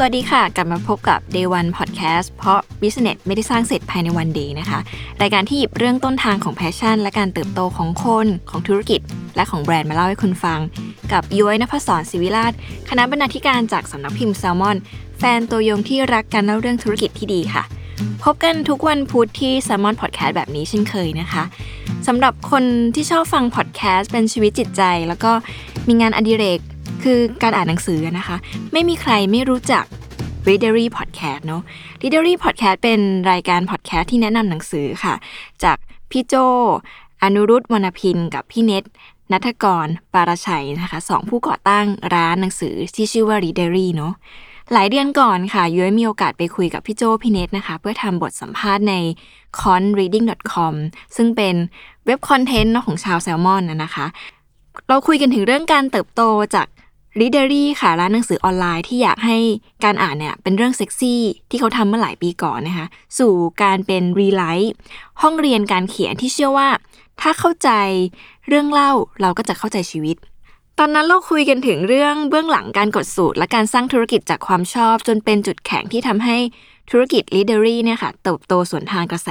สวัสดีค่ะ กลับมาพบกับ Day One Podcast เพราะ Business ไม่ได้สร้างเสร็จภายในวันเดย์นะคะ รายการที่หยิบเรื่องต้นทางของ passion และการเติบโตของคนของธุรกิจ และของแบรนด์มาเล่าให้คุณฟัง กับย้อยนภศรศิวิราช คณะบรรณาธิการจากสำนักพิมพ์แซลมอน แฟนตัวยงที่รักการเล่าเรื่องธุรกิจที่ดีค่ะ พบกันทุกวันพุธที่ Salmon Podcast แบบนี้เช่นเคยนะคะสำหรับคนที่ชอบฟังพอดแคสต์เป็นชีวิตจิตใจ แล้วก็มีงานอดิเรก คือการอ่านหนังสือนะคะ ไม่มีใครไม่รู้จัก Readery Podcast เนอะ Readery Podcast เป็นรายการพอดแคสต์ที่แนะนำหนังสือค่ะ จากพี่โจ อนุรุตวรรณพินกับพี่เน็ตนัทกร ปารชัยนะคะสองผู้ก่อตั้งร้านหนังสือที่ชื่อว่า Readery เนอะหลายเดือนก่อนค่ะยุ้ยมีโอกาสไปคุยกับพี่โจพี่เนตนะคะ เพื่อทำบทสัมภาษณ์ใน conreading.com ซึ่งเป็นเว็บคอนเทนต์ของชาวแซลมอนนะคะ เราคุยกันถึงเรื่องการเติบโตจาก Readery ค่ะร้านหนังสือออนไลน์ที่อยากให้การอ่านเนี่ยเป็นเรื่องเซ็กซี่ที่เขาทำเมื่อหลายปีก่อนนะคะ สู่การเป็น Rewrite ห้องเรียนการเขียนที่เชื่อว่า ถ้าเข้าใจเรื่องเล่าเราก็จะเข้าใจชีวิต ตอนนั้นเราคุยกันถึงเรื่องเบื้องหลังการกดสูตร และการสร้างธุรกิจจากความชอบ จนเป็นจุดแข็งที่ทำให้ธุรกิจ Readery เนี่ยค่ะเติบโตสวนทางกระแส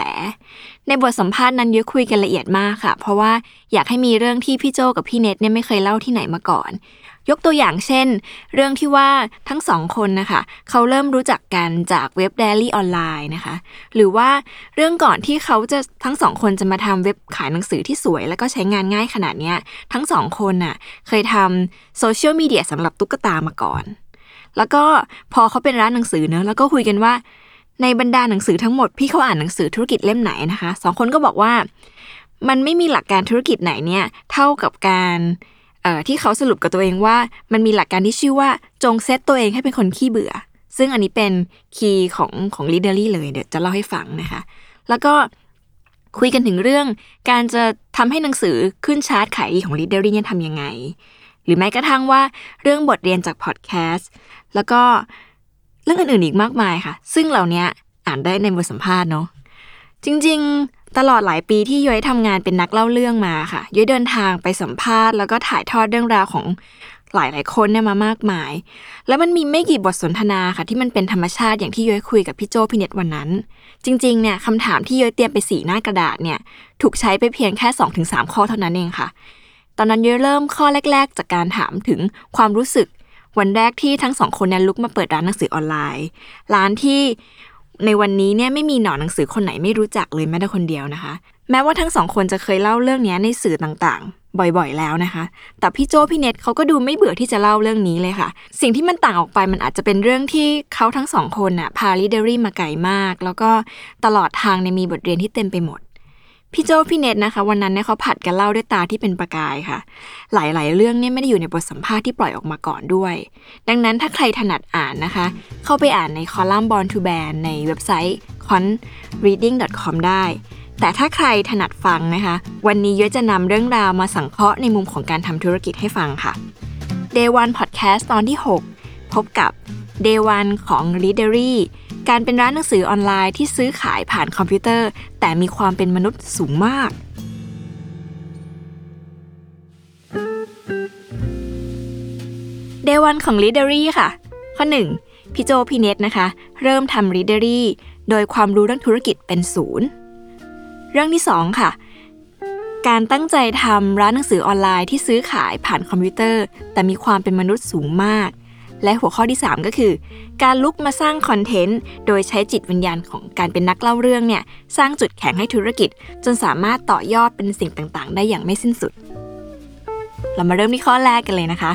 ในบทสัมภาษณ์นั้นยอะคุยกันละเอียดมากค่ะ เพราะว่าอยากให้มีเรื่องที่พี่โจกับพี่เน็ตเนี่ยไม่เคยเล่าที่ไหนมาก่อน ยกตัวอย่างเช่น เรื่องที่ว่าทั้งสองคนนะคะเขาเริ่มรู้จักกันจากเว็บ d ดลี่ออนไลน์นะคะ หรือว่าเรื่องก่อนที่เขาจะทั้งสองคนจะมาทำเว็บขายหนังสือที่สวย แล้วก็ใช้งานง่ายขนาดเนี้ยทั้งสองคนน่ะเคยทำโซเชียลมีเดียสำหรับตุ๊กตามาก่อน แล้วก็พอเขาเป็นร้านหนังสือเนอะแล้วก็คุยกันว่าในบรรดาหนังสือทั้งหมดพี่เขาอ่านหนังสือธุรกิจเล่มไหนนะคะสองคนก็บอกว่า มันไม่มีหลักการธุรกิจไหนเนี่ย เท่ากับการ ที่เขาสรุปกับตัวเองว่ามันมีหลักการที่ชื่อว่าจงเซตตัวเองให้เป็นคนขี้เบื่อ ซึ่งอันนี้เป็นคีย์ของของ Leadery เลยเดี๋ยวจะเล่าให้ฟังนะคะ แล้วก็คุยกันถึงเรื่องการจะทำให้หนังสือขึ้นชาร์ตขายดีของ Leadery เนี่ยทำยังไง หรือแม้กระทั่งว่าเรื่องบทเรียนจากพอดแคสต์แล้วก็เรื่องอื่นๆอีกมากมายค่ะ ซึ่งเหล่านี้อ่านได้ในบทสัมภาษณ์เนาะจริงๆ ตลอดหลายปีที่ย้อยทำงานเป็นนักเล่าเรื่องมาค่ะย้อยเดินทางไปสัมภาษณ์แล้วก็ถ่ายทอดเรื่องราวของหลายๆคนเนี่ยมามากมาย แล้วมันมีไม่กี่บทสนทนาค่ะ ที่มันเป็นธรรมชาติอย่างที่ย้อยคุยกับพี่โจพี่เน็ตวันนั้น จริงๆเนี่ยคำถามที่ย้อยเตรียมไปสีหน้ากระดาษเนี่ยถูกใช้ไปเพียงแค่ 2-3 ข้อเท่านั้นเองค่ะ ตอนนั้นย้อยเริ่มข้อแรก ๆ จากการถามถึงความรู้สึกวันแรกที่ทั้งสองคนเนี่ยลุกมาเปิดร้านหนังสือออนไลน์ ร้านที่ ในวันนี้เนี่ยไม่มีหนอนหนังสือคนไหนไม่รู้จักเลยแม้แต่คนเดียวนะคะ แม้ว่าทั้งสองคนจะเคยเล่าเรื่องนี้ในสื่อต่างๆ บ่อยๆ แล้วนะคะ แต่พี่โจพี่เน็ตเขาก็ดูไม่เบื่อที่จะเล่าเรื่องนี้เลยค่ะ สิ่งที่มันต่างออกไปมันอาจจะเป็นเรื่องที่เขาทั้งสองคนน่ะพาลิเดอรี่มาไกลมาก แล้วก็ตลอดทางในมีบทเรียนที่เต็มไปหมด พี่โจพี่เน็ตนะคะ วันนั้นเนี่ยเขาผัดกันเล่าด้วยตาที่เป็นประกายค่ะ หลายๆ เรื่องเนี่ยไม่ได้อยู่ในบทสัมภาษณ์ที่ปล่อยออกมาก่อนด้วย ดังนั้นถ้าใครถนัดอ่านนะคะ เข้าไปอ่านในคอลัมน์ Born to Brand ในเว็บไซต์ conreading.com ได้ แต่ถ้าใครถนัดฟังนะคะ วันนี้ย้อยจะนำเรื่องราวมาสังเคราะห์ในมุมของการทำธุรกิจให้ฟังค่ะ Day One Podcast ตอนที่ 6 พบกับ Day One ของ Readery การเป็นร้านหนังสือออนไลน์ที่ซื้อขายผ่านคอมพิวเตอร์ แต่มีความเป็นมนุษย์สูงมาก Day One ของ Readery ค่ะ ข้อ 1 พี่โจพี่เน็ตนะคะ เริ่มทำ Readery โดยความรู้เรื่องธุรกิจเป็นศูนย์ เรื่องที่ 2 ค่ะ การตั้งใจทำร้านหนังสือออนไลน์ที่ซื้อขายผ่านคอมพิวเตอร์ แต่มีความเป็นมนุษย์สูงมาก และหัวข้อที่ 3 ก็คือ การลุกมาสร้างคอนเทนต์ โดยใช้จิตวิญญาณของการเป็นนักเล่าเรื่องเนี่ยสร้างจุดแข็งให้ธุรกิจ จนสามารถต่อยอดเป็นสิ่งต่างๆ ได้อย่างไม่สิ้นสุด เรามาเริ่มที่ข้อแรกกันเลยนะคะ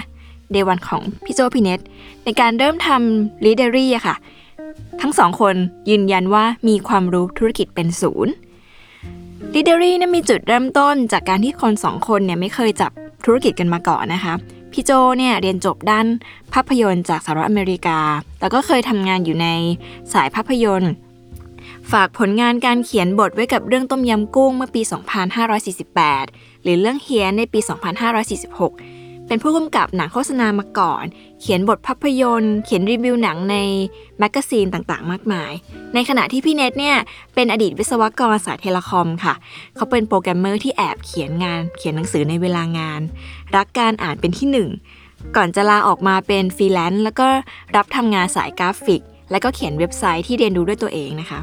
เดวันของพี่โจพี่เนตในการเริ่มทำ Readery อะค่ะ ทั้งสองคนยืนยันว่ามีความรู้ธุรกิจเป็นศูนย์ Leadery เนี่ยมีจุดเริ่มต้นจากการที่คนสองคนเนี่ยไม่เคยจับธุรกิจกันมาก่อนนะคะ พี่โจเนี่ยเรียนจบด้านภาพยนตร์จากสหรัฐอเมริกา แล้วก็เคยทำงานอยู่ในสายภาพยนตร์ ฝากผลงานการเขียนบทไว้กับเรื่องต้มยำกุ้งเมื่อปี 2548 หรือเรื่องเฮี้ยนในปี 2546 เป็นผู้กำกับหนังโฆษณามาก่อน เขียนบทภาพยนตร์ เขียนรีวิวหนังในแมกกาซีนต่างๆ มากมาย ในขณะที่พี่เน็ตเนี่ยเป็นอดีตวิศวกรสาย telecom ค่ะ เขาเป็นโปรแกรมเมอร์ที่แอบเขียนงาน เขียนหนังสือในเวลางาน รักการอ่านเป็นที่หนึ่งก่อนจะลาออกมาเป็นฟรีแลนซ์แล้วก็รับทำงานสายกราฟิก แล้วก็เขียนเว็บไซต์ที่เรียนรู้ด้วยตัวเองนะคะ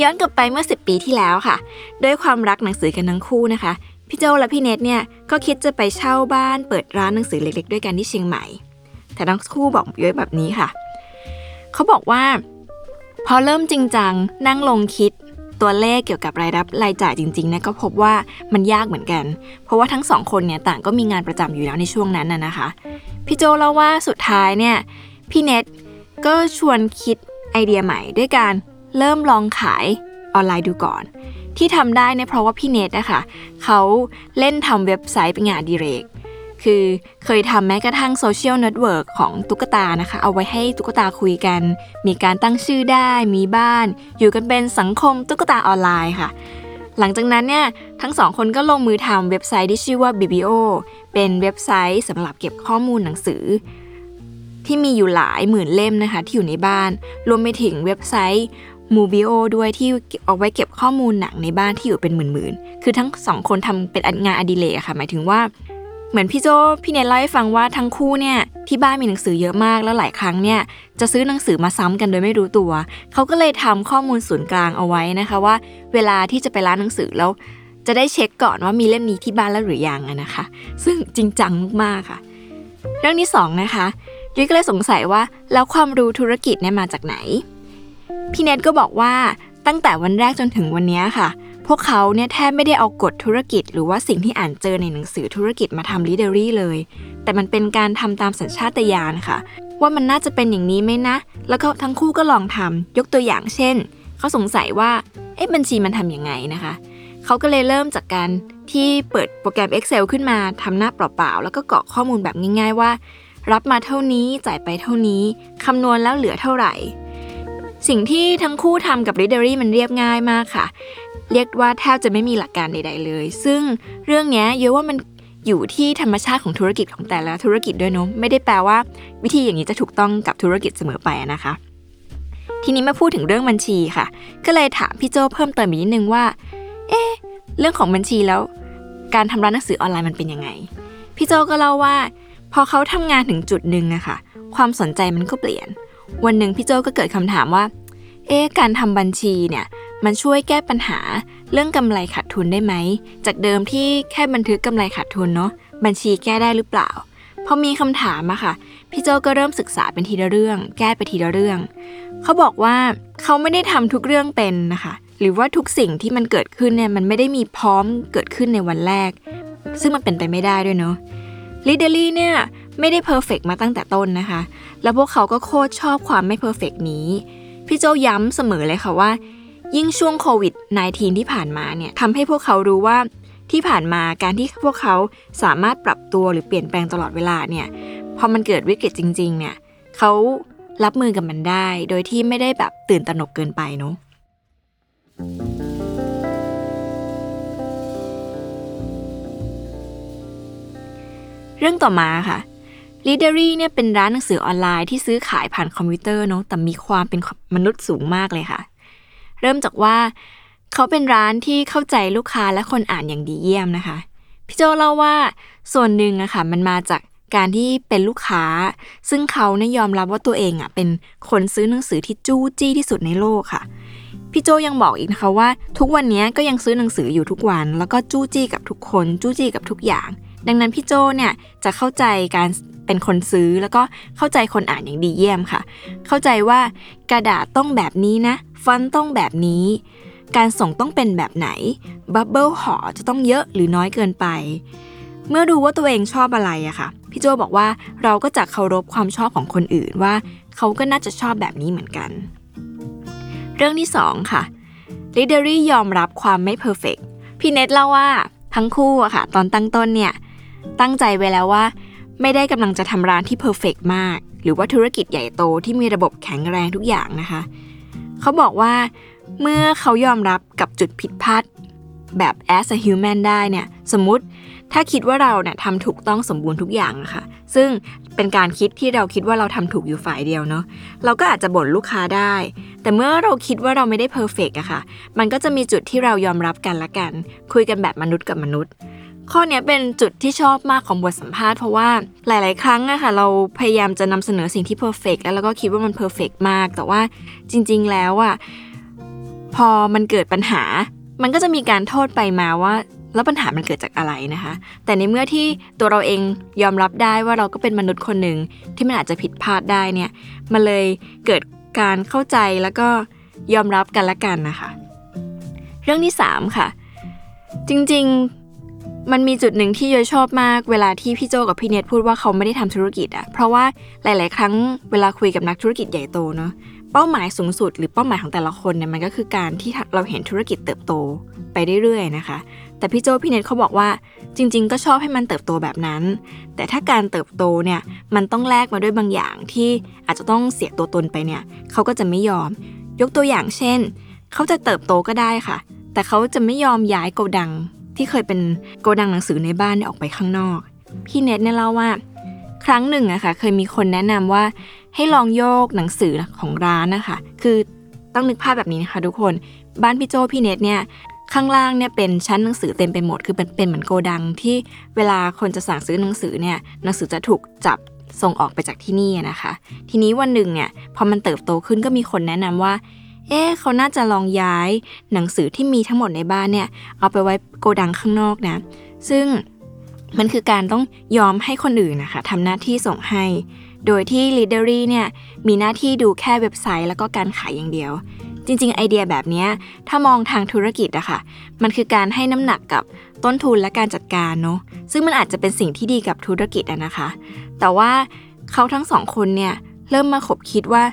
ย้อนกลับไปเมื่อ 10 ปีที่แล้วค่ะ ด้วยความรักหนังสือกันทั้งคู่นะคะ พี่โจและพี่เนทเนี่ยก็คิดจะไปเช่าบ้านเปิดร้านหนังสือเล็กๆ ด้วยกันที่เชียงใหม่ แต่ทั้งคู่บอกเยอะแบบนี้ค่ะ เขาบอกว่า พอเริ่มจริงจังนั่งลงคิดตัวเลขเกี่ยวกับรายรับรายจ่ายจริงๆนะก็พบว่ามันยากเหมือนกัน เพราะว่าทั้งสองคนเนี่ยต่างก็มีงานประจำอยู่แล้วในช่วงนั้นน่ะนะคะ พี่โจเล่าว่าสุดท้ายเนี่ยพี่เน็ตก็ชวนคิดไอเดียใหม่ด้วยการเริ่มลองขายออนไลน์ดูก่อน ที่ทำได้เนี่ยเพราะว่าพี่เน็ตนะคะเขาเล่นทำเว็บไซต์เป็นงานอดิเรก คือเคยทำแม้กระทั่งโซเชียลเน็ตเวิร์กของตุ๊กตานะคะ เอาไว้ให้ตุ๊กตาคุยกัน มีการตั้งชื่อได้ มีบ้าน อยู่กันเป็นสังคมตุ๊กตาออนไลน์ค่ะหลังจากนั้นเนี่ยทั้งสองคนก็ลงมือทำเว็บไซต์ที่ชื่อว่า BBO เป็นเว็บไซต์สำหรับเก็บข้อมูลหนังสือ ที่มีอยู่หลายหมื่นเล่มนะคะ ที่อยู่ในบ้าน รวมไปถึงเว็บไซต์ Movio ด้วยที่เอาไว้เก็บข้อมูลหนังในบ้านที่อยู่เป็นหมื่นๆ คือทั้งสองคนทำเป็นงานอดิเรกอะค่ะ หมายถึงว่าเหมือนพี่โจพี่เนทเล่าให้ฟังว่าทั้งคู่เนี่ยที่บ้านมีหนังสือเยอะมากแล้วหลายครั้งเนี่ยจะซื้อหนังสือมาซ้ำกันโดยไม่รู้ตัว เขาก็เลยทำข้อมูลศูนย์กลางเอาไว้นะคะว่า เวลาที่จะไปร้านหนังสือแล้ว จะได้เช็คก่อนว่ามีเล่มนี้ที่บ้านแล้วหรือยังอะนะคะ ซึ่งจริงจังมากๆค่ะ เรื่องที่สองนะคะยุ้ยก็เลยสงสัยว่าแล้วความรู้ธุรกิจเนี่ยมาจากไหน พี่เนทก็บอกว่าตั้งแต่วันแรกจนถึงวันนี้ค่ะ พวกเขาเนี่ยแทบไม่ได้เอากฎธุรกิจ หรือว่าสิ่งที่อ่านเจอในหนังสือธุรกิจมาทำลีเดอรี่เลย แต่มันเป็นการทำตามสัญชาตญาณค่ะ ว่ามันน่าจะเป็นอย่างนี้ไหมนะ แล้วก็ทั้งคู่ก็ลองทำยกตัวอย่างเช่น เขาสงสัยว่าเอ๊ะบัญชีมันทำยังไงนะคะเขาก็เลยเริ่มจากการที่เปิดโปรแกรม Excel ขึ้นมาทำหน้าเปล่าๆ แล้วก็กรอกข้อมูลแบบง่าย ๆ ว่า รับมาเท่านี้จ่ายไปเท่านี้คำนวณแล้วเหลือเท่าไหร่ สิ่งที่ทั้งคู่ทำกับ r e a d e r y มันเรียบง่ายมากค่ะ เรียกว่าแทบจะไม่มีหลักการใด ๆ เลย ซึ่งเรื่องนี้เยอะว่ามันอยู่ที่ธรรมชาติของธุรกิจของแต่ละธุรกิจด้วยเนาะไม่ได้แปลว่า วิธีอย่างนี้จะถูกต้องกับธุรกิจเสมอไปนะคะ ทีนี้มาพูดถึงเรื่องบัญชีค่ะ ก็เลยถามพี่โจเพิ่มเติมอีกนิดนึงว่า เอ๊ะเรื่องของบัญชีแล้ว การทำร้านหนังสือออนไลน์มันเป็นยังไง พี่โจก็เล่าว่า พอเขาทำงานถึงจุดหนึ่งอะค่ะ ความสนใจมันก็เปลี่ยน วันหนึ่งพี่โจก็เกิดคำถามว่า เอ๊ะการทำบัญชีเนี่ยมันช่วยแก้ปัญหาเรื่องกำไรขาดทุนได้ไหม จากเดิมที่แค่บันทึกกำไรขาดทุนเนาะบัญชีแก้ได้หรือเปล่าพอมีคำถามอะค่ะ พี่โจก็เริ่มศึกษาเป็นทีละเรื่อง แก้ไปทีละเรื่อง เขาบอกว่าเขาไม่ได้ทำทุกเรื่องเป็นนะคะ หรือว่าทุกสิ่งที่มันเกิดขึ้นเนี่ยมันไม่ได้มีพร้อมเกิดขึ้นในวันแรก ซึ่งมันเป็นไปไม่ได้ด้วยเนาะ Readery เนี่ย ไม่ได้ perfect มาตั้งแต่ต้นนะคะ แล้วพวกเขาก็โคตรชอบความไม่ perfect นี้ พี่โจย้ำเสมอเลยค่ะว่า ยิ่งช่วงโควิด -19 ที่ผ่านมาเนี่ยทำให้พวกเขารู้ว่าที่ผ่านมาการที่พวกเขาสามารถปรับตัวหรือเปลี่ยนแปลงตลอดเวลาเนี่ยพอมันเกิดวิกฤตจริง ๆ เนี่ยเขารับมือกับมันได้ โดยที่ไม่ได้แบบตื่นตระหนกเกินไปเนาะเรื่องต่อมาค่ะ l e a d e r y เนี่ยเป็นร้านหนังสือออนไลน์ที่ซื้อขายผ่านคอมพิวเตอร์เนาะแต่มีความเป็นมนุษย์สูงมากเลยค่ะ เริ่มจากว่าเขาเป็นร้านที่เข้าใจลูกค้าและคนอ่านอย่างดีเยี่ยมนะคะ พี่โจเล่าว่าส่วนหนึ่งอะค่ะมันมาจากการที่เป็นลูกค้า ซึ่งเขาเนี่ยยอมรับว่าตัวเองอะเป็นคนซื้อหนังสือที่จู้จี้ที่สุดในโลกค่ะ พี่โจยังบอกอีกนะคะว่า ทุกวันนี้ก็ยังซื้อหนังสืออยู่ทุกวัน แล้วก็จู้จี้กับทุกคนจู้จี้กับทุกอย่าง ดังนั้นพี่โจเนี่ยจะเข้าใจการ เป็นคนซื้อแล้วก็เข้าใจคนอ่านอย่างดีเยี่ยมค่ะ เข้าใจว่ากระดาษต้องแบบนี้นะ ฟอนต์ต้องแบบนี้ การส่งต้องเป็นแบบไหน bubble ห่อจะต้องเยอะหรือน้อยเกินไป เมื่อรู้ว่าตัวเองชอบอะไรอะค่ะ พี่โจบอกว่าเราก็จะเคารพความชอบของคนอื่นว่า เขาก็น่าจะชอบแบบนี้เหมือนกัน เรื่องที่ 2 ค่ะ l i d e r y ยอมรับความไม่เพอร์เฟกพี่เน็ตเล่าว่าทั้งคู่อะค่ะ ตอนตั้งต้นเนี่ยตั้งใจไว้แล้วว่า ไม่ได้กำลังจะทำร้านที่ perfect มาก หรือว่าธุรกิจใหญ่โตที่มีระบบแข็งแรงทุกอย่างนะคะ เขาบอกว่าเมื่อเขายอมรับกับจุดผิดพลาดแบบ as a human ได้เนี่ย สมมติถ้าคิดว่าเราเนี่ยทำถูกต้องสมบูรณ์ทุกอย่างอะค่ะซึ่งเป็นการคิดที่เราคิดว่าเราทำถูกอยู่ฝ่ายเดียวเนาะเราก็อาจจะบ่นลูกค้าได้ แต่เมื่อเราคิดว่าเราไม่ได้ perfect อะค่ะ มันก็จะมีจุดที่เรายอมรับกันละกัน คุยกันแบบมนุษย์กับมนุษย์ ข้อนี้เป็นจุดที่ชอบมากของบทสัมภาษณ์เพราะว่าหลาย ๆ ครั้งอะค่ะเราพยายามจะนำเสนอสิ่งที่ perfect แล้วเราก็คิดว่ามัน perfect มาก แต่ว่าจริง ๆ แล้วอะพอมันเกิดปัญหา มันก็จะมีการโทษไปมาว่า แล้วปัญหามันเกิดจากอะไรนะคะ แต่ในเมื่อที่ตัวเราเองยอมรับได้ว่าเราก็เป็นมนุษย์คนหนึ่งที่มันอาจจะผิดพลาดได้เนี่ยมันเลยเกิดการเข้าใจแล้วก็ยอมรับกันละกันนะคะ เรื่องที่ 3 ค่ะ จริงๆ มันมีจุดหนึ่งที่โยชอบมากเวลาที่พี่โจกับพี่เนทพูดว่าเขาไม่ได้ทำธุรกิจอะเพราะว่าหลาย ๆ ครั้งเวลาคุยกับนักธุรกิจใหญ่โตเนาะเป้าหมายสูงสุด หรือเป้าหมายของแต่ละคนเนี่ยมันก็คือการที่เราเห็นธุรกิจเติบโตไปเรื่อย ๆ นะคะ แต่พี่โจพี่เนทเขาบอกว่าจริง ๆ ก็ชอบให้มันเติบโตแบบนั้น แต่ถ้าการเติบโตเนี่ยมันต้องแลกมาด้วยบางอย่างที่อาจจะต้องเสียตัวตนไปเนี่ยเขาก็จะไม่ยอม ยกตัวอย่างเช่น เขาจะเติบโตก็ได้ค่ะ แต่เขาจะไม่ยอมย้ายโกดัง ที่เคยเป็นโกดังหนังสือในบ้านออกไปข้างนอก พี่เน็ตเนี่ยเล่าว่า ครั้งหนึ่งอะค่ะ เคยมีคนแนะนำว่าให้ลองโยกหนังสือของร้านนะคะ คือต้องนึกภาพแบบนี้นะคะ ทุกคน บ้านพี่โจพี่เน็ตเนี่ยข้างล่างเนี่ยเป็นชั้นหนังสือเต็มไปหมด คือเป็นเป็นเหมือนโกดังที่เวลาคนจะสั่งซื้อหนังสือเนี่ยหนังสือจะถูกจับส่งออกไปจากที่นี่นะคะ ทีนี้วันหนึ่งเนี่ยพอมันเติบโตขึ้นก็มีคนแนะนำว่า เอ๊ะเขาน่าจะลองย้ายหนังสือที่มีทั้งหมดในบ้านเนี่ย เอาไปไว้โกดังข้างนอกนะ ซึ่งมันคือการต้องยอมให้คนอื่นนะคะทำหน้าที่ส่งให้ โดยที่ Leadery เนี่ยมีหน้าที่ดูแค่เว็บไซต์แล้วก็การขายอย่างเดียว จริง ๆ ไอเดียแบบนี้ถ้ามองทางธุรกิจอะคะ่ะ มันคือการให้น้ำหนักกับต้นทุนและการจัดการเนาะซึ่งมันอาจจะเป็นสิ่งที่ดีกับธุรกิจอะนะคะ แต่ว่าเขาทั้งสองคนเนี่ยเริ่มมาขบคิดว่า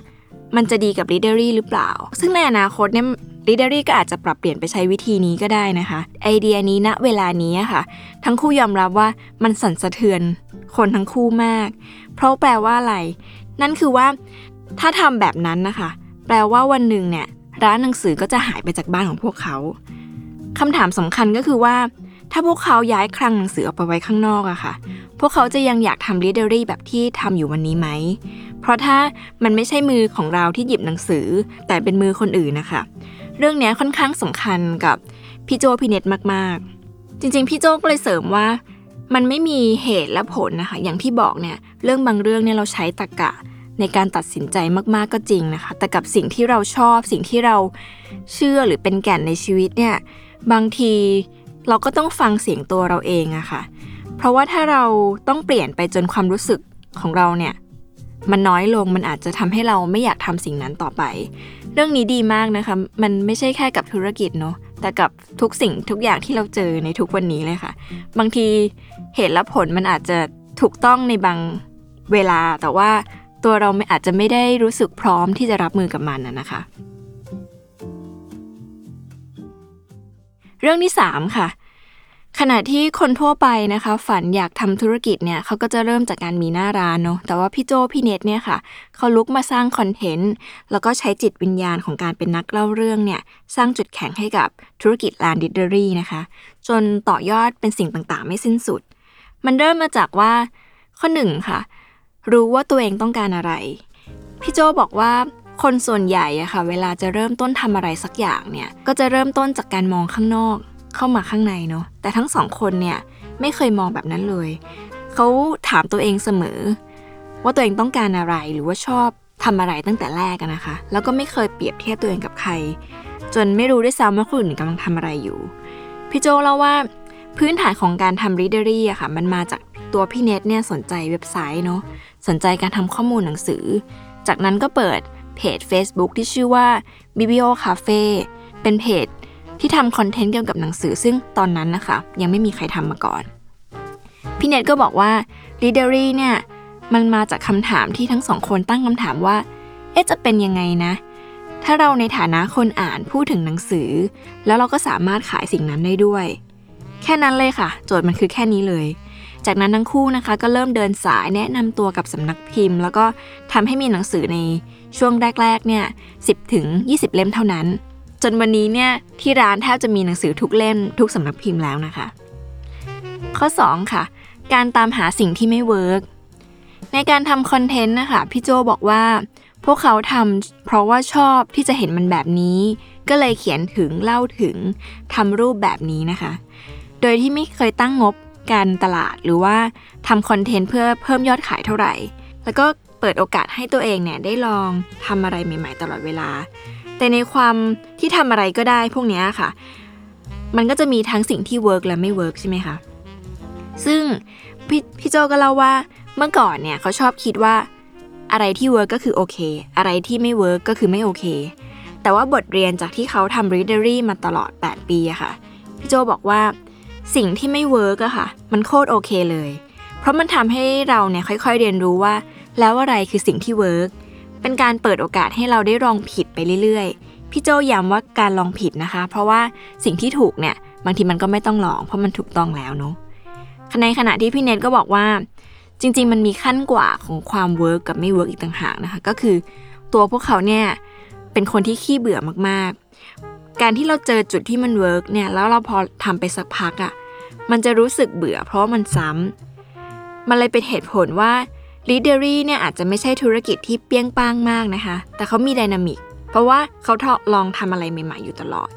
มันจะดีกับ Leadery หรือเปล่า ซึ่งในอนาคตเนี่ย Leadery ก็อาจจะปรับเปลี่ยนไปใช้วิธีนี้ก็ได้นะคะ ไอเดียนี้ณเวลานี้ค่ะ ทั้งคู่ยอมรับว่ามันสั่นสะเทือนคนทั้งคู่มาก เพราะแปลว่าอะไร นั่นคือว่าถ้าทำแบบนั้นนะคะ แปลว่าวันหนึ่งเนี่ยร้านหนังสือก็จะหายไปจากบ้านของพวกเขาคำถามสำคัญก็คือว่า ถ้าพวกเขาย้ายคลังหนังสือออกไปไว้ข้างนอกอะค่ะ พวกเขาจะยังอยากทำ Leadery แบบที่ทำอยู่วันนี้ไหม เพราะถ้ามันไม่ใช่มือของเราที่หยิบหนังสือ แต่เป็นมือคนอื่นนะคะ เรื่องนี้ค่อนข้างสำคัญกับพี่โจพี่เน็ตมากๆ จริงๆ พี่โจก็เลยเสริมว่ามันไม่มีเหตุและผลนะคะ อย่างที่บอกเนี่ยเรื่องบางเรื่องเนี่ยเราใช้ตรรกะในการตัดสินใจมากๆก็จริงนะคะ แต่กับสิ่งที่เราชอบสิ่งที่เราเชื่อหรือเป็นแก่นในชีวิตเนี่ยบางทีเราก็ต้องฟังเสียงตัวเราเองอะคะ่ะ เพราะว่าถ้าเราต้องเปลี่ยนไปจนความรู้สึกของเราเนี่ย มันน้อยลงมันอาจจะทำให้เราไม่อยากทำสิ่งนั้นต่อไป เรื่องนี้ดีมากนะคะ มันไม่ใช่แค่กับธุรกิจเนาะแต่กับทุกสิ่งทุกอย่างที่เราเจอในทุกวันนี้เลยค่ะ บางทีเหตุและผลมันอาจจะถูกต้องในบางเวลา แต่ว่าตัวเราไม่อาจจะไม่ได้รู้สึกพร้อมที่จะรับมือกับมันนะคะ เรื่องที่ 3 ค่ะ ขณะที่คนทั่วไปนะคะ ฝันอยากทำธุรกิจเนี่ยเขาก็จะเริ่มจากการมีหน้าร้านเนาะแต่ว่าพี่โจพี่เน็ตเนี่ยค่ะเขาลุกมาสร้างคอนเทนต์แล้วก็ใช้จิตวิญญาณของการเป็นนักเล่าเรื่องเนี่ยสร้างจุดแข็งให้กับธุรกิจลานดิเดอรี่นะคะ จนต่อยอดเป็นสิ่งต่างๆ ไม่สิ้นสุด มันเริ่มมาจากว่าข้อหนึ่งค่ะ รู้ว่าตัวเองต้องการอะไร พี่โจบอกว่าคนส่วนใหญ่อะค่ะ เวลาจะเริ่มต้นทำอะไรสักอย่างเนี่ยก็จะเริ่มต้นจากการมองข้างนอก เข้ามาข้างในเนาะแต่ทั้งสองคนเนี่ยไม่เคยมองแบบนั้นเลย เขาถามตัวเองเสมอ ว่าตัวเองต้องการอะไรหรือว่าชอบทำอะไรตั้งแต่แรกนะคะ แล้วก็ไม่เคยเปรียบเทียบตัวเองกับใคร จนไม่รู้ด้วยซ้ำว่าคนอื่นกำลังทำอะไรอยู่ พี่โจเล่าว่าพื้นฐานของการทำ readery อะค่ะ มันมาจากตัวพี่เน็ตเนี่ยสนใจเว็บไซต์เนาะสนใจการทำข้อมูลหนังสือ จากนั้นก็เปิดเพจ Facebook ที่ชื่อว่า Biblio Cafe เป็นเพจ ที่ทำคอนเทนต์เกี่ยวกับหนังสือซึ่งตอนนั้นนะคะยังไม่มีใครทำมาก่อน พี่เน็ตก็บอกว่า Readery เนี่ยมันมาจากคำถามที่ทั้งสองคนตั้งคำถามว่า เอ๊ะจะเป็นยังไงนะ ถ้าเราในฐานะคนอ่านพูดถึงหนังสือ แล้วเราก็สามารถขายสิ่งนั้นได้ด้วย แค่นั้นเลยค่ะ โจทย์มันคือแค่นี้เลย จากนั้นทั้งคู่นะคะ ก็เริ่มเดินสายแนะนำตัวกับสำนักพิมพ์ แล้วก็ทำให้มีหนังสือในช่วงแรกๆเนี่ย10ถึง20 เล่มเท่านั้น จนวันนี้เนี่ยที่ร้านแทบจะมีหนังสือทุกเล่มทุกสำนักพิมพ์แล้วนะคะ ข้อ 2 ค่ะ การตามหาสิ่งที่ไม่ work ในการทำคอนเทนต์นะคะพี่โจบอกว่า พวกเขาทำเพราะว่าชอบที่จะเห็นมันแบบนี้ ก็เลยเขียนถึงเล่าถึงทำรูปแบบนี้นะคะ โดยที่ไม่เคยตั้งงบการตลาดหรือว่าทำคอนเทนต์เพื่อเพิ่มยอดขายเท่าไหร่ แล้วก็เปิดโอกาสให้ตัวเองเนี่ยได้ลองทำอะไรใหม่ ๆ ตลอดเวลา แต่ในความที่ทำอะไรก็ได้พวกนี้ค่ะ มันก็จะมีทั้งสิ่งที่ work และไม่ work ใช่ไหมคะ ซึ่งพี่โจก็เล่าว่าเมื่อก่อนเนี่ยเขาชอบคิดว่าอะไรที่ work ก็คือโอเค อะไรที่ไม่ work ก็คือไม่โอเค แต่ว่าบทเรียนจากที่เขาทำ Readery มาตลอด 8 ปีอะค่ะ พี่โจบอกว่าสิ่งที่ไม่ work อะค่ะ มันโคตรโอเคเลย เพราะมันทำให้เราเนี่ยค่อยๆเรียนรู้ว่า แล้วอะไรคือสิ่งที่ work เป็นการเปิดโอกาสให้เราได้ลองผิดไปเรื่อยๆ พี่โจย้ำว่าการลองผิดนะคะ เพราะว่าสิ่งที่ถูกเนี่ยบางทีมันก็ไม่ต้องลอง เพราะมันถูกต้องแล้วเนาะในขณะที่พี่เนทก็บอกว่า จริง ๆ มันมีขั้นกว่าของความ work กับไม่ work อีกต่างหากนะคะ ก็คือตัวพวกเขาเนี่ยเป็นคนที่ขี้เบื่อมากๆ การที่เราเจอจุดที่มัน work เนี่ยแล้วเราพอทำไปสักพักอะ่ะมันจะรู้สึกเบื่อเพราะมันซ้ำมันเลยเป็นเหตุผลว่า Readery เนี่ยอาจจะไม่ใช่ธุรกิจที่เปี้ยงป้างมากนะคะ แต่เขามี dynamic เพราะว่าเขาทดลองทำอะไรใหม่ๆอยู่ตลอด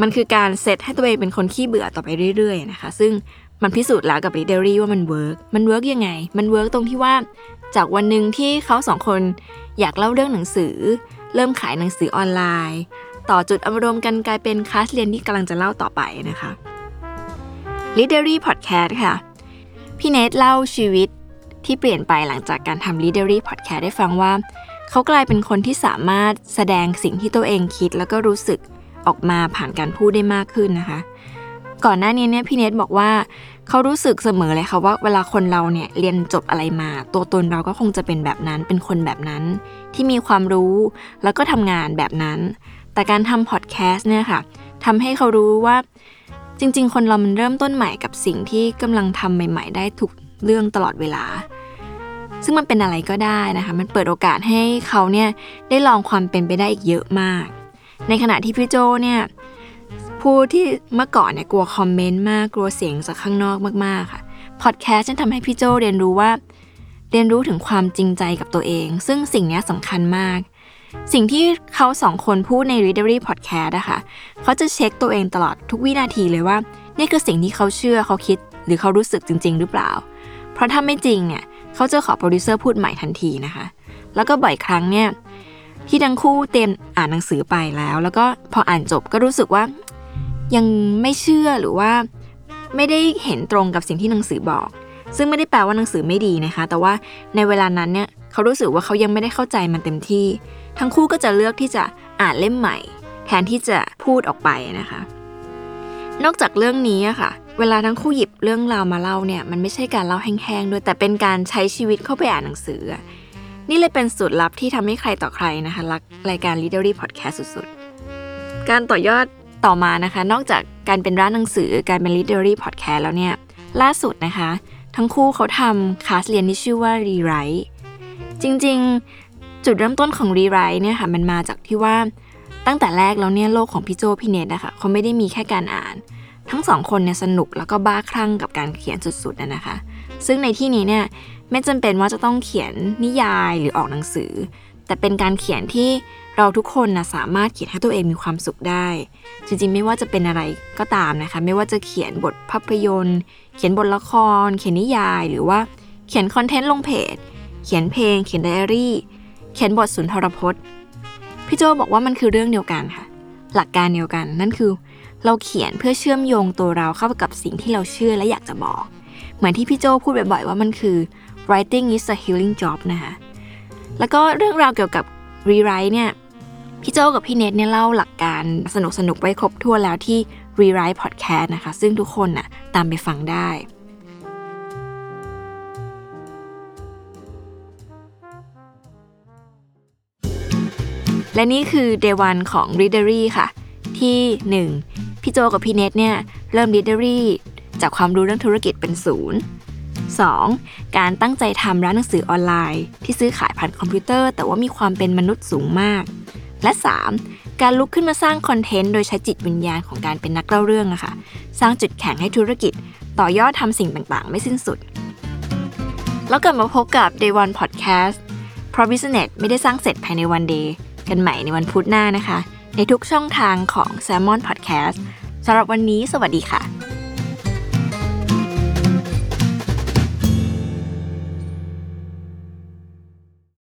มันคือการเซตให้ตัวเองเป็นคนขี้เบื่อต่อไปเรื่อยๆนะคะ ซึ่งมันพิสูจน์แล้วกับ Leadery ว่ามันเวิร์กมันเวิร์กยังไง มันเวิร์กตรงที่ว่าจากวันหนึ่งที่เขาสองคนอยากเล่าเรื่องหนังสือ เริ่มขายหนังสือออนไลน์ ต่อจุดอารมณ์กันกลายเป็นคลาสเรียนที่กำลังจะเล่าต่อไปนะคะ Readery Podcast ค่ะ พี่เนทเล่าชีวิต ที่เปลี่ยนไปหลังจากการทำ Leadery Podcast ได้ฟังว่า เขากลายเป็นคนที่สามารถแสดงสิ่งที่ตัวเองคิดแล้วก็รู้สึกออกมาผ่านการพูดได้มากขึ้นนะคะ ก่อนหน้านี้เนี่ยพี่เนทบอกว่าเขารู้สึกเสมอเลยค่ะว่าเวลาคนเราเนี่ยเรียนจบอะไรมา ตัวตนเราก็คงจะเป็นแบบนั้น เป็นคนแบบนั้น ที่มีความรู้แล้วก็ทำงานแบบนั้น แต่การทำพอดแคสต์เนี่ยค่ะทำให้เขารู้ว่าจริง ๆ คนเรามันเริ่มต้นใหม่กับสิ่งที่กำลังทำใหม่ ๆ ได้ทุกเรื่องตลอดเวลา ซึ่งมันเป็นอะไรก็ได้นะคะ มันเปิดโอกาสให้เขาเนี่ยได้ลองความเป็นไปได้อีกเยอะมาก ในขณะที่พี่โจเนี่ยผู้ที่เมื่อก่อนเนี่ยกลัวคอมเมนต์มากกลัวเสียงจากข้างนอกมากๆค่ะพอดแคสต์จะทำให้พี่โจเรียนรู้ว่า เรียนรู้ถึงความจริงใจกับตัวเอง ซึ่งสิ่งนี้สำคัญมาก สิ่งที่เขาสองคนพูดใน Readery Podcast อะคะเขาจะเช็คตัวเองตลอดทุกวินาทีเลยว่า นี่คือสิ่งที่เขาเชื่อเขาคิด หรือเขารู้สึกจริง ๆ หรือเปล่า เพราะถ้าไม่จริงเนี่ย เขาจะขอโปรดิวเซอร์พูดใหม่ทันทีนะคะ แล้วก็บ่อยครั้งเนี่ยที่ทั้งคู่เตรียมอ่านหนังสือไปแล้ว แล้วก็พออ่านจบก็รู้สึกว่ายังไม่เชื่อหรือว่าไม่ได้เห็นตรงกับสิ่งที่หนังสือบอก ซึ่งไม่ได้แปลว่าหนังสือไม่ดีนะคะ แต่ว่าในเวลานั้นเนี่ยเขารู้สึกว่าเขายังไม่ได้เข้าใจมันเต็มที่ ทั้งคู่ก็จะเลือกที่จะอ่านเล่มใหม่ แทนที่จะพูดออกไปนะคะ นอกจากเรื่องนี้อะค่ะ เวลาทั้งคู่หยิบเรื่องราวมาเล่าเนี่ยมันไม่ใช่การเล่าแห้งๆด้วยแต่เป็นการใช้ชีวิตเข้าไปอ่านหนังสือ นี่เลยเป็นสูตรลับที่ทำให้ใครต่อใครนะคะรักรายการ Literary Podcast สุดๆ การต่อยอดต่อมานะคะ นอกจากการเป็นร้านหนังสือการเป็น literary podcast แล้วเนี่ยล่าสุดนะคะ ทั้งคู่เขาทำคลาสเรียนที่ชื่อว่า rewrite จริงๆ จุดเริ่มต้นของ rewrite เนี่ยค่ะมันมาจากที่ว่าตั้งแต่แรกแล้วเนี่ยโลกของพี่โจพี่เนทนะคะเขาไม่ได้มีแค่การอ่าน ทั้งสองคนเนี่ยสนุกแล้วก็บ้าคลั่งกับการเขียนสุดๆนะคะ ซึ่งในที่นี้เนี่ยไม่จำเป็นว่าจะต้องเขียนนิยายหรือออกหนังสือ แต่เป็นการเขียนที่เราทุกคนนะสามารถเขียนให้ตัวเองมีความสุขได้ จริงๆ ไม่ว่าจะเป็นอะไรก็ตามนะคะ ไม่ว่าจะเขียนบทภาพยนตร์ เขียนบทละคร เขียนนิยาย หรือว่าเขียนคอนเทนต์ลงเพจ เขียนเพลง เขียนไดอารี่ เขียนบทสุนทรพจน์ พี่โจบอกว่ามันคือเรื่องเดียวกันค่ะ หลักการเดียวกัน นั่นคือ เราเขียนเพื่อเชื่อมโยงตัวเราเข้ากับสิ่งที่เราเชื่อและอยากจะบอก เหมือนที่พี่โจพูดบ่อยๆว่ามันคือ writing is a healing job นะคะแล้วก็เรื่องราวเกี่ยวกับ rewrite เนี่ยพี่โจกับพี่เนทเนี่ยเล่าหลักการสนุกสนุกไว้ครบทั่วแล้วที่ Rewrite Podcast นะคะ ซึ่งทุกคนน่ะตามไปฟังได้และนี่คือ Day 1 ของ Readery ค่ะ ที่ 1. พี่โจกับพี่เนทเนี่ยเริ่ม Readery จากความรู้เรื่องธุรกิจเป็นศูนย์ 2. การตั้งใจทำร้านหนังสือออนไลน์ ที่ซื้อขายผ่านคอมพิวเตอร์ แต่ว่ามีความเป็นมนุษย์สูงมาก และ 3. การลุกขึ้นมาสร้างคอนเทนต์โดยใช้จิตวิญญาณของการเป็นนักเล่าเรื่องอะค่ะสร้างจุดแข็งให้ธุรกิจ ต่อยอดทำสิ่งต่างๆ ไม่สิ้นสุด แล้วกลับมาพบกับ Day One Podcast เพราะ Business ไม่ได้สร้างเสร็จภายในวันเดย์กันใหม่ในวันพุธหน้านะคะ ในทุกช่องทางของ s ซ l m o n Podcast สำหรับวันนี้สวัสดีค่ะ